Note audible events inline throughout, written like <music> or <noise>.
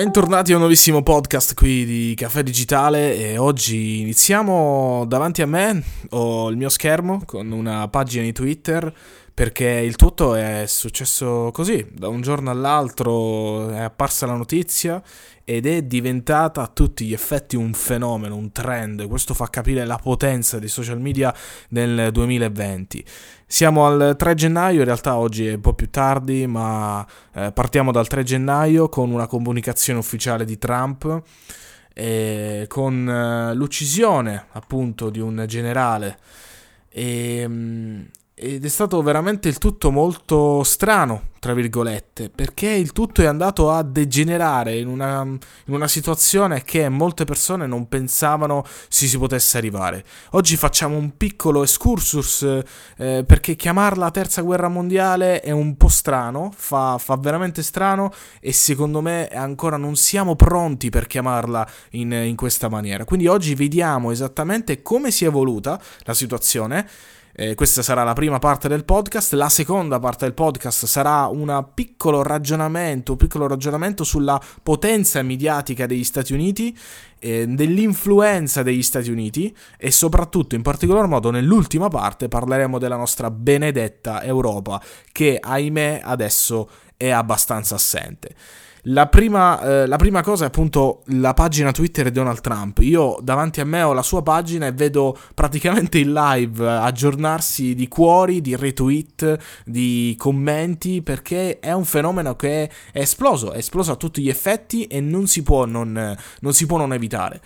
Bentornati a un nuovissimo podcast qui di Caffè Digitale e oggi iniziamo davanti a me, ho il mio schermo con una pagina di Twitter perché il tutto è successo così, da un giorno all'altro è apparsa la notizia ed è diventata a tutti gli effetti un fenomeno, un trend. Questo fa capire la potenza dei social media nel 2020. Siamo al 3 gennaio, in realtà oggi è un po' più tardi, ma eh, partiamo dal 3 gennaio con una comunicazione ufficiale di Trump. Eh, con eh, l'uccisione appunto di un generale e, mm, ed è stato veramente il tutto molto strano, tra virgolette, perché il tutto è andato a degenerare in una, in una, situazione che molte persone non pensavano si si potesse arrivare. Oggi facciamo un piccolo excursus eh, perché chiamarla terza guerra mondiale è un po' strano, fa, fa, veramente strano e secondo me ancora non siamo pronti per chiamarla in, in questa maniera. Quindi oggi vediamo esattamente come si è evoluta la situazione eh, questa sarà la prima parte del podcast. La seconda parte del podcast sarà un piccolo ragionamento, un piccolo ragionamento sulla potenza mediatica degli Stati Uniti, eh, dell'influenza degli Stati Uniti e soprattutto, in particolar modo, nell'ultima parte parleremo della nostra benedetta Europa, che ahimè adesso è abbastanza assente. La prima, eh, la prima, cosa è appunto la pagina Twitter di Donald Trump. Io davanti a me ho la sua pagina e vedo praticamente in live aggiornarsi di cuori, di retweet, di commenti, perché è un fenomeno che è esploso, è esploso a tutti gli effetti e non si può non, non, si può non evitare.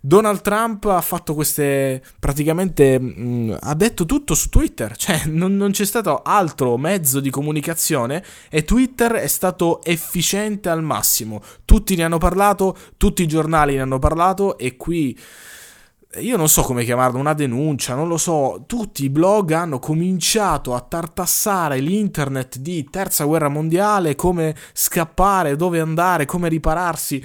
Donald Trump ha fatto queste praticamente mh, mm, ha detto tutto su Twitter, <laughs> cioè non, non, c'è stato altro mezzo di comunicazione e Twitter è stato efficiente al massimo. Tutti ne hanno parlato, tutti i giornali ne hanno parlato e qui io non so come chiamarlo, una denuncia, non lo so, tutti i blog hanno cominciato a tartassare l'internet di terza guerra mondiale, come scappare, dove andare, come ripararsi.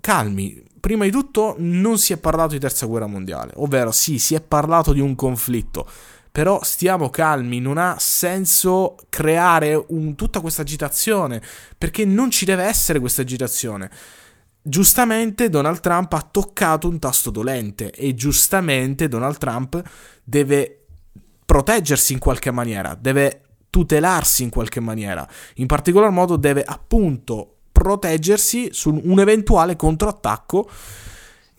Calmi, prima di tutto non si è parlato di terza guerra mondiale, ovvero sì, si è parlato di un conflitto, però stiamo calmi, non ha senso creare un, tutta questa agitazione, perché non ci deve essere questa agitazione. Giustamente Donald Trump ha toccato un tasto dolente e giustamente Donald Trump deve proteggersi in qualche maniera, deve tutelarsi in qualche maniera. In particolar modo deve appunto proteggersi su un eventuale controattacco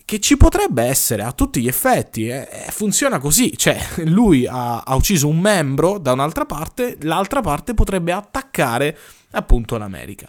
che ci potrebbe essere a tutti gli effetti. Eh, eh, funziona così, cioè lui ha, ha, ucciso un membro da un'altra parte, l'altra parte potrebbe attaccare appunto l'America.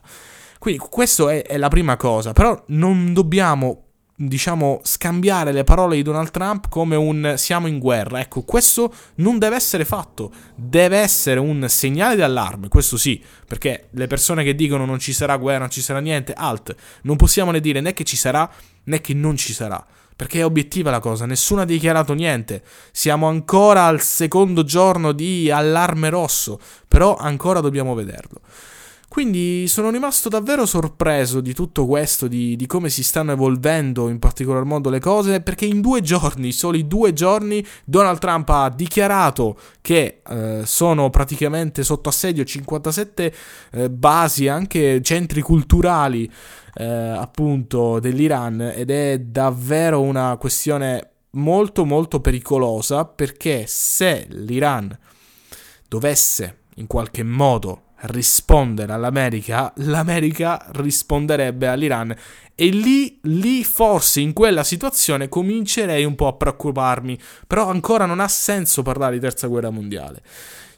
Quindi questa è, è la prima cosa, però non dobbiamo diciamo, scambiare le parole di Donald Trump come un siamo in guerra. Ecco, questo non deve essere fatto, deve essere un segnale d'allarme, questo sì, perché le persone che dicono non ci sarà guerra, non ci sarà niente, alt, non possiamo né dire né che ci sarà né che non ci sarà. Perché è obiettiva la cosa, nessuno ha dichiarato niente. Siamo ancora al secondo giorno di allarme rosso, però ancora dobbiamo vederlo. Quindi sono rimasto davvero sorpreso di tutto questo, di, di, come si stanno evolvendo in particolar modo le cose, perché in due giorni, soli due giorni, Donald Trump ha dichiarato che eh, sono praticamente sotto assedio 57 eh, basi, anche centri culturali, eh, appunto, dell'Iran, ed è davvero una questione molto molto pericolosa, perché se l'Iran dovesse in qualche modo rispondere all'America, l'America risponderebbe all'Iran. E lì, lì forse in quella situazione comincerei un po' a preoccuparmi, però ancora non ha senso parlare di terza guerra mondiale.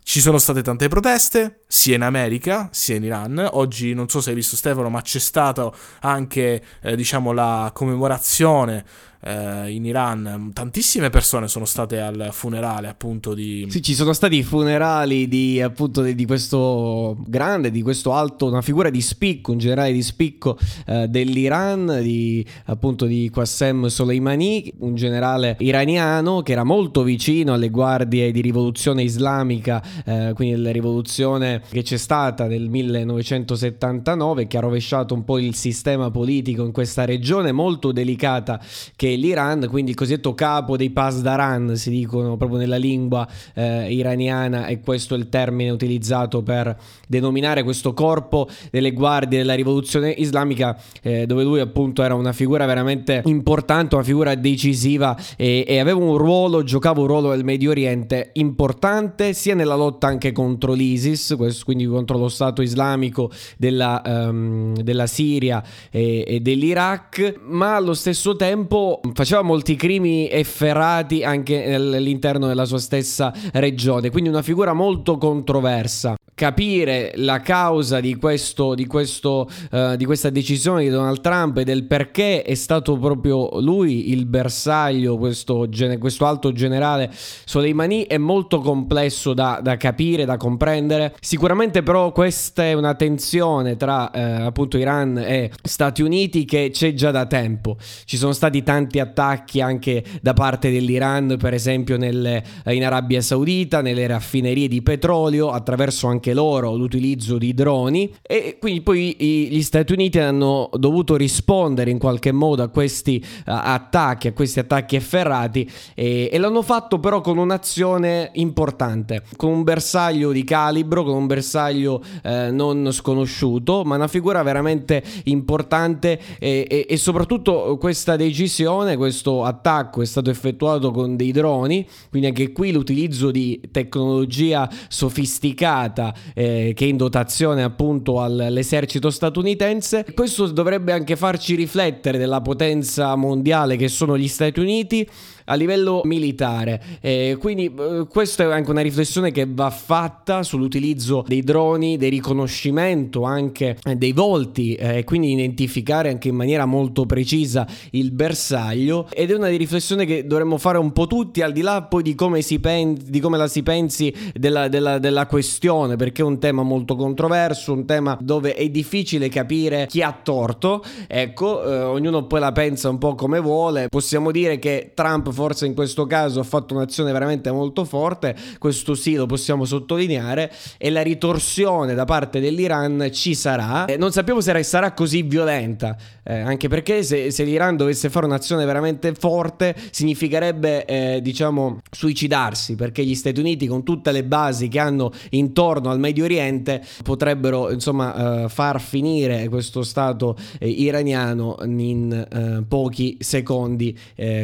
Ci sono state tante proteste, sia in America sia in Iran. Oggi non so se hai visto Stefano, ma c'è stata anche eh, diciamo, la commemorazione eh, in Iran tantissime persone sono state al funerale appunto di... Sì, ci sono stati i funerali di appunto di, di questo grande, di questo alto, una figura di spicco, un generale di spicco eh, dell'Iran, di appunto di Qassem Soleimani, un generale iraniano che era molto vicino alle guardie di rivoluzione islamica, eh, quindi la rivoluzione che c'è stata nel 1979 che ha rovesciato un po' il sistema politico in questa regione molto delicata che è l'Iran, quindi il cosiddetto capo dei Pasdaran si dicono proprio nella lingua eh, iraniana e questo è il termine utilizzato per denominare questo corpo delle guardie della rivoluzione islamica eh, dove lui appunto era una figura veramente importante, una figura decisiva e, e aveva un ruolo, giocava un ruolo nel Medio Oriente importante sia nella lotta anche contro l'ISIS, quindi contro lo Stato islamico della, um, della Siria e, e, dell'Iraq, ma allo stesso tempo faceva molti crimini efferati anche all'interno della sua stessa regione, quindi una figura molto controversa capire la causa di, questo, di, questo, uh, di, questa decisione di Donald Trump e del perché è stato proprio lui il bersaglio, questo, questo alto generale Soleimani, è molto complesso da, da, capire, da comprendere. Sicuramente però questa è una tensione tra uh, appunto Iran e Stati Uniti che c'è già da tempo. Ci sono stati tanti attacchi anche da parte dell'Iran, per esempio nelle, in Arabia Saudita, nelle raffinerie di petrolio, attraverso anche loro l'utilizzo di droni e quindi poi gli Stati Uniti hanno dovuto rispondere in qualche modo a questi uh, attacchi, a questi attacchi efferrati e, e, l'hanno fatto però con un'azione importante, con un bersaglio di calibro, con un bersaglio eh, non sconosciuto, ma una figura veramente importante e, e, e soprattutto questa decisione, questo attacco è stato effettuato con dei droni, quindi anche qui l'utilizzo di tecnologia sofisticata eh, che è in dotazione appunto all'esercito statunitense. Questo dovrebbe anche farci riflettere della potenza mondiale che sono gli Stati Uniti a livello militare. Eh, quindi eh, questa è anche una riflessione che va fatta sull'utilizzo dei droni, del riconoscimento anche dei volti e eh, quindi identificare anche in maniera molto precisa il bersaglio. Ed è una riflessione che dovremmo fare un po' tutti al di là poi di come, si pen- di come la si pensi della, della, della questione perché è un tema molto controverso, un tema dove è difficile capire chi ha torto, ecco, eh, ognuno poi la pensa un po' come vuole, possiamo dire che Trump forse in questo caso ha fatto un'azione veramente molto forte, questo sì lo possiamo sottolineare, e la ritorsione da parte dell'Iran ci sarà. Eh, non sappiamo se sarà così violenta, eh, anche perché se, se, l'Iran dovesse fare un'azione veramente forte significherebbe, eh, diciamo, suicidarsi, perché gli Stati Uniti con tutte le basi che hanno intorno al Medio Oriente potrebbero, insomma, eh, far finire questo Stato eh, iraniano in eh, pochi secondi,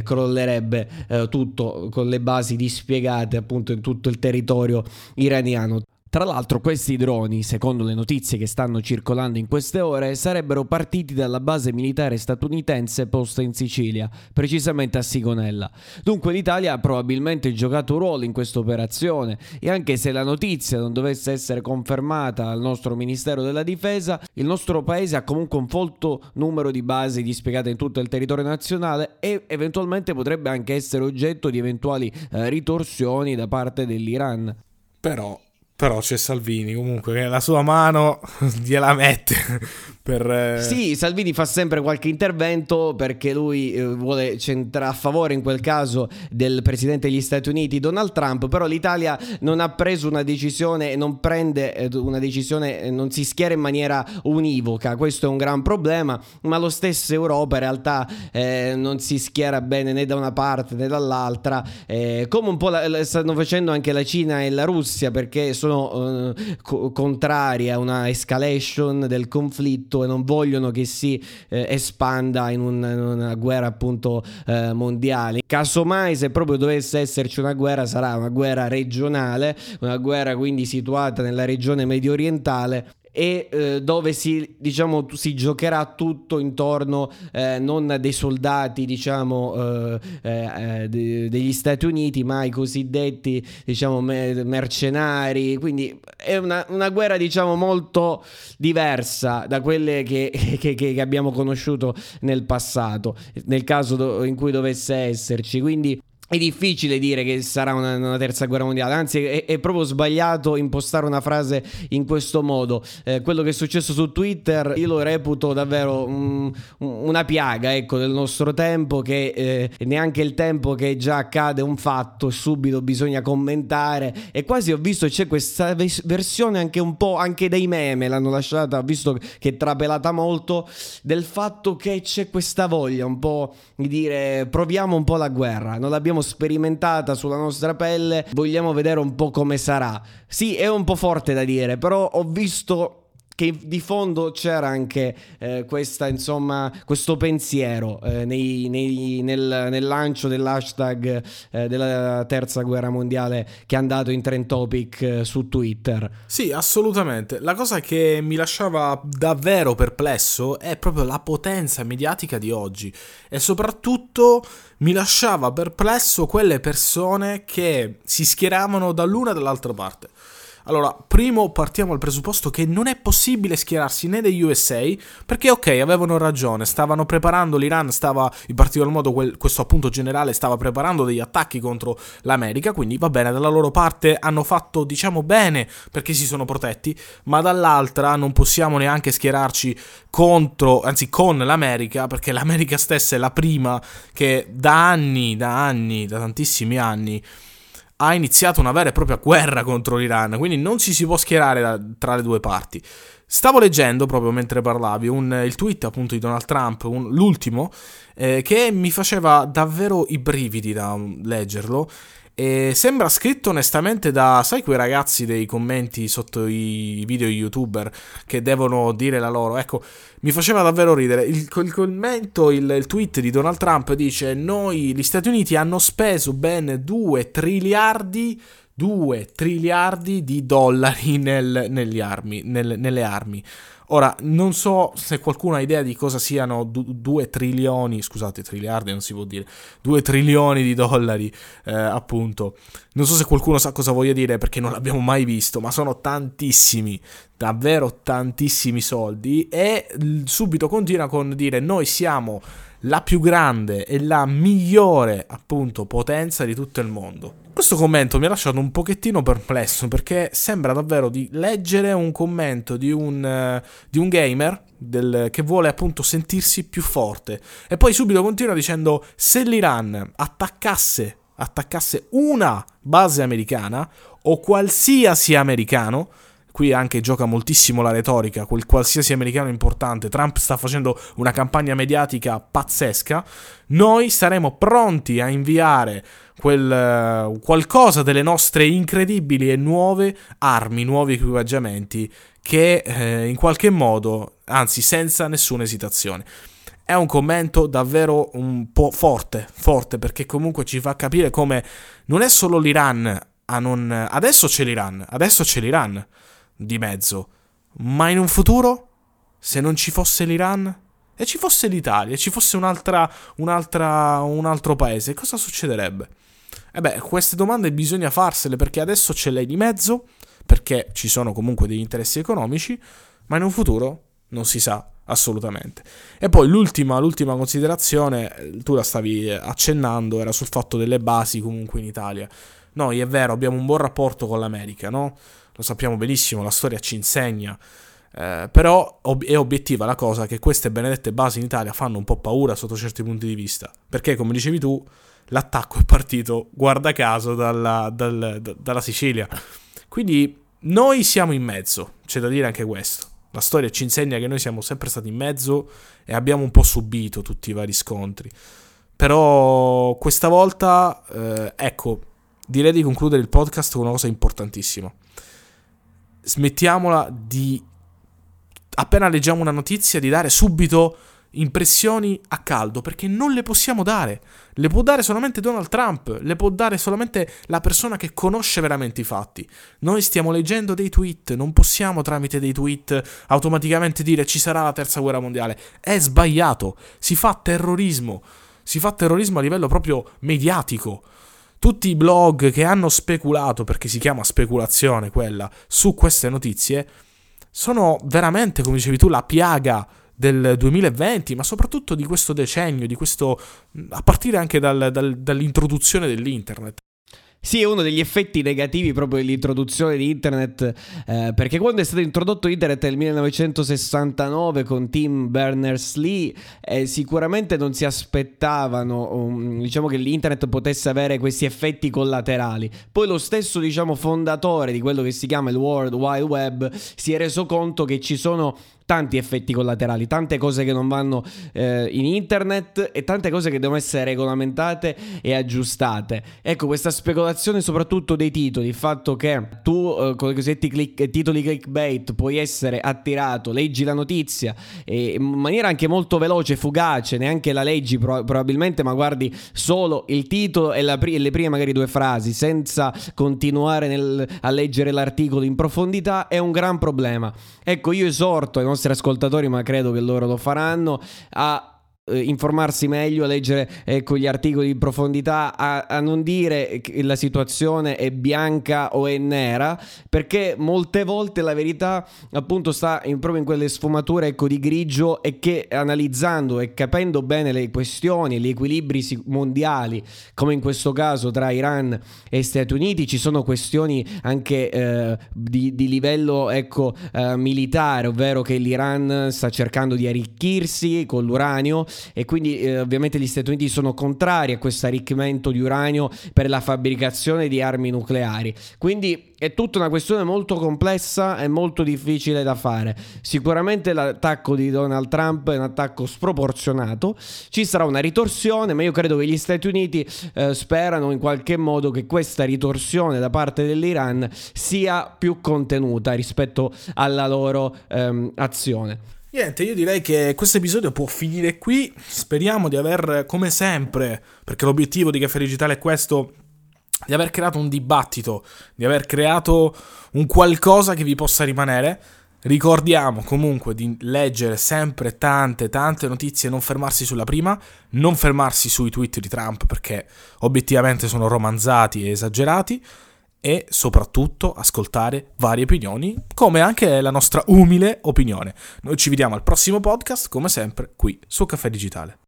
crollerebbe eh, tutto con le basi dispiegate appunto in tutto il territorio iraniano. Tra l'altro questi droni, secondo le notizie che stanno circolando in queste ore, sarebbero partiti dalla base militare statunitense posta in Sicilia, precisamente a Sigonella. Dunque l'Italia ha probabilmente giocato un ruolo in questa operazione e anche se la notizia non dovesse essere confermata al nostro Ministero della Difesa, il nostro paese ha comunque un folto numero di basi dispiegate in tutto il territorio nazionale e eventualmente potrebbe anche essere oggetto di eventuali eh, ritorsioni da parte dell'Iran. Però però c'è Salvini comunque che la sua mano <laughs> gliela mette <laughs> per... Eh... Sì, Salvini fa sempre qualche intervento perché lui eh, vuole centrare a favore in quel caso del presidente degli Stati Uniti Donald Trump, però l'Italia non ha preso una decisione, non prende eh, una decisione, non si schiera in maniera univoca, questo è un gran problema, ma lo stesso Europa in realtà eh, non si schiera bene né da una parte né dall'altra, come un po' la, la stanno facendo anche la Cina e la Russia perché sono sono eh, co- contrari a una escalation del conflitto e non vogliono che si eh, espanda in, un, in, una guerra appunto eh, mondiale. Casomai se proprio dovesse esserci una guerra sarà una guerra regionale, una guerra quindi situata nella regione medio orientale e eh, dove si, diciamo, si giocherà tutto intorno eh, non dei soldati diciamo, eh, eh, eh de- degli Stati Uniti ma ai cosiddetti diciamo, me- mercenari. Quindi è una, una, guerra diciamo molto diversa da quelle che, <laughs> che, che abbiamo conosciuto nel passato nel caso do- in cui dovesse esserci. Quindi è difficile dire che sarà una, una terza guerra mondiale, anzi è, è, proprio sbagliato impostare una frase in questo modo. Eh, quello che è successo su Twitter io lo reputo davvero un, una piaga ecco, del nostro tempo, che eh, neanche il tempo che già accade un fatto subito bisogna commentare e quasi ho visto c'è questa versione anche un po' anche dei meme, l'hanno lasciata, visto che è trapelata molto, del fatto che c'è questa voglia un po' di dire proviamo un po' la guerra, non l'abbiamo l'abbiamo sperimentata sulla nostra pelle, vogliamo vedere un po' come sarà. Sì, è un po' forte da dire, però ho visto che di fondo c'era anche eh, questa, insomma, questo pensiero eh, nei, nei, nel, nel, lancio dell'hashtag eh, della terza guerra mondiale che è andato in trend topic eh, su Twitter. Sì, assolutamente. La cosa che mi lasciava davvero perplesso è proprio la potenza mediatica di oggi e soprattutto mi lasciava perplesso quelle persone che si schieravano dall'una e dall'altra parte. Allora, primo partiamo dal presupposto che non è possibile schierarsi né degli USA, perché ok, avevano ragione, stavano preparando, l'Iran stava, in particolar modo quel, questo appunto generale, stava preparando degli attacchi contro l'America, quindi va bene, dalla loro parte hanno fatto, diciamo, bene perché si sono protetti, ma dall'altra non possiamo neanche schierarci contro, anzi con l'America, perché l'America stessa è la prima che da anni, da anni, da tantissimi anni, ha iniziato una vera e propria guerra contro l'Iran, quindi non ci si può schierare da, tra le due parti. Stavo leggendo proprio mentre parlavi un, il tweet appunto di Donald Trump, un, l'ultimo, eh, che mi faceva davvero i brividi da leggerlo e sembra scritto onestamente da, sai, quei ragazzi dei commenti sotto i video youtuber che devono dire la loro. Ecco, mi faceva davvero ridere. Il, il commento, il, il, tweet di Donald Trump dice: Noi, gli Stati Uniti, hanno speso ben 2 triliardi. 2 triliardi di dollari nel, armi, nel, nelle armi. Ora, non so se qualcuno ha idea di cosa siano 2 trilioni, scusate, triliardi non si può dire, 2 trilioni di dollari, eh, appunto. Non so se qualcuno sa cosa voglia dire perché non l'abbiamo mai visto, ma sono tantissimi, davvero tantissimi soldi e subito continua con dire noi siamo la più grande e la migliore, appunto, potenza di tutto il mondo. Questo commento mi ha lasciato un pochettino perplesso perché sembra davvero di leggere un commento di un, uh, di un gamer del, che vuole appunto sentirsi più forte. E poi subito continua dicendo se l'Iran attaccasse, attaccasse una base americana o qualsiasi americano, qui anche gioca moltissimo la retorica, quel qualsiasi americano importante, Trump sta facendo una campagna mediatica pazzesca, noi saremo pronti a inviare quel, uh, qualcosa delle nostre incredibili e nuove armi, nuovi equipaggiamenti che eh, in qualche modo, anzi senza nessuna esitazione. È un commento davvero un po' forte, forte perché comunque ci fa capire come non è solo l'Iran a non... Adesso c'è l'Iran, adesso c'è l'Iran di mezzo, ma in un futuro, se non ci fosse l'Iran e ci fosse l'Italia, e ci fosse un'altra, un'altra, un altro paese, cosa succederebbe? E beh, queste domande bisogna farsele perché adesso c'è lei di mezzo, perché ci sono comunque degli interessi economici, ma in un futuro non si sa assolutamente. E poi l'ultima, l'ultima considerazione, tu la stavi accennando, era sul fatto delle basi comunque in Italia. Noi è vero, abbiamo un buon rapporto con l'America, no? Lo sappiamo benissimo, la storia ci insegna. Eh, però ob- è obiettiva la cosa che queste benedette basi in Italia fanno un po' paura sotto certi punti di vista. Perché, come dicevi tu, l'attacco è partito, guarda caso, dalla, dal, da, dalla Sicilia. Quindi noi siamo in mezzo, c'è da dire anche questo. La storia ci insegna che noi siamo sempre stati in mezzo e abbiamo un po' subito tutti i vari scontri. Però questa volta, eh, ecco, direi di concludere il podcast con una cosa importantissima. Smettiamola di, appena leggiamo una notizia, di dare subito impressioni a caldo perché non le possiamo dare. Le può dare solamente Donald Trump, le può dare solamente la persona che conosce veramente i fatti. Noi stiamo leggendo dei tweet, non possiamo tramite dei tweet automaticamente dire ci sarà la terza guerra mondiale. È sbagliato, si fa terrorismo, si fa terrorismo a livello proprio mediatico. Tutti i blog che hanno speculato, perché si chiama speculazione quella, su queste notizie, sono veramente, come dicevi tu, la piaga del 2020, ma soprattutto di questo decennio, di questo, a partire anche dal, dal, dall'introduzione dell'internet. Sì, è uno degli effetti negativi proprio dell'introduzione di internet, eh, perché quando è stato introdotto internet nel 1969 con Tim Berners-Lee, eh, sicuramente non si aspettavano um, diciamo che l'internet potesse avere questi effetti collaterali. Poi lo stesso diciamo, fondatore di quello che si chiama il World Wide Web si è reso conto che ci sono tanti effetti collaterali, tante cose che non vanno eh, in internet e tante cose che devono essere regolamentate e aggiustate. Ecco, questa speculazione soprattutto dei titoli, il fatto che tu eh, con i cosiddetti click, titoli clickbait puoi essere attirato, leggi la notizia e in maniera anche molto veloce, fugace, neanche la leggi pro- probabilmente, ma guardi solo il titolo e, pri- e le prime magari due frasi senza continuare nel- a leggere l'articolo in profondità è un gran problema. Ecco, io esorto ai nostri nostri ascoltatori, ma credo che loro lo faranno, a informarsi meglio, a leggere ecco, gli articoli in profondità, a, a, non dire che la situazione è bianca o è nera, perché molte volte la verità appunto sta in, proprio in quelle sfumature ecco, di grigio e che analizzando e capendo bene le questioni, gli equilibri mondiali, come in questo caso tra Iran e Stati Uniti, ci sono questioni anche eh, di, di, livello ecco, eh, militare, ovvero che l'Iran sta cercando di arricchirsi con l'uranio e quindi eh, ovviamente gli Stati Uniti sono contrari a questo arricchimento di uranio per la fabbricazione di armi nucleari. Quindi è tutta una questione molto complessa e molto difficile da fare. Sicuramente l'attacco di Donald Trump è un attacco sproporzionato, ci sarà una ritorsione, ma io credo che gli Stati Uniti eh, sperano in qualche modo che questa ritorsione da parte dell'Iran sia più contenuta rispetto alla loro ehm, azione. Niente, io direi che questo episodio può finire qui. Speriamo di aver, come sempre, perché l'obiettivo di Caffè Digitale è questo, di aver creato un dibattito, di aver creato un qualcosa che vi possa rimanere. Ricordiamo comunque di leggere sempre tante, tante notizie, non fermarsi sulla prima, non fermarsi sui tweet di Trump perché obiettivamente sono romanzati e esagerati e soprattutto ascoltare varie opinioni, come anche la nostra umile opinione. Noi ci vediamo al prossimo podcast, come sempre, qui su Caffè Digitale.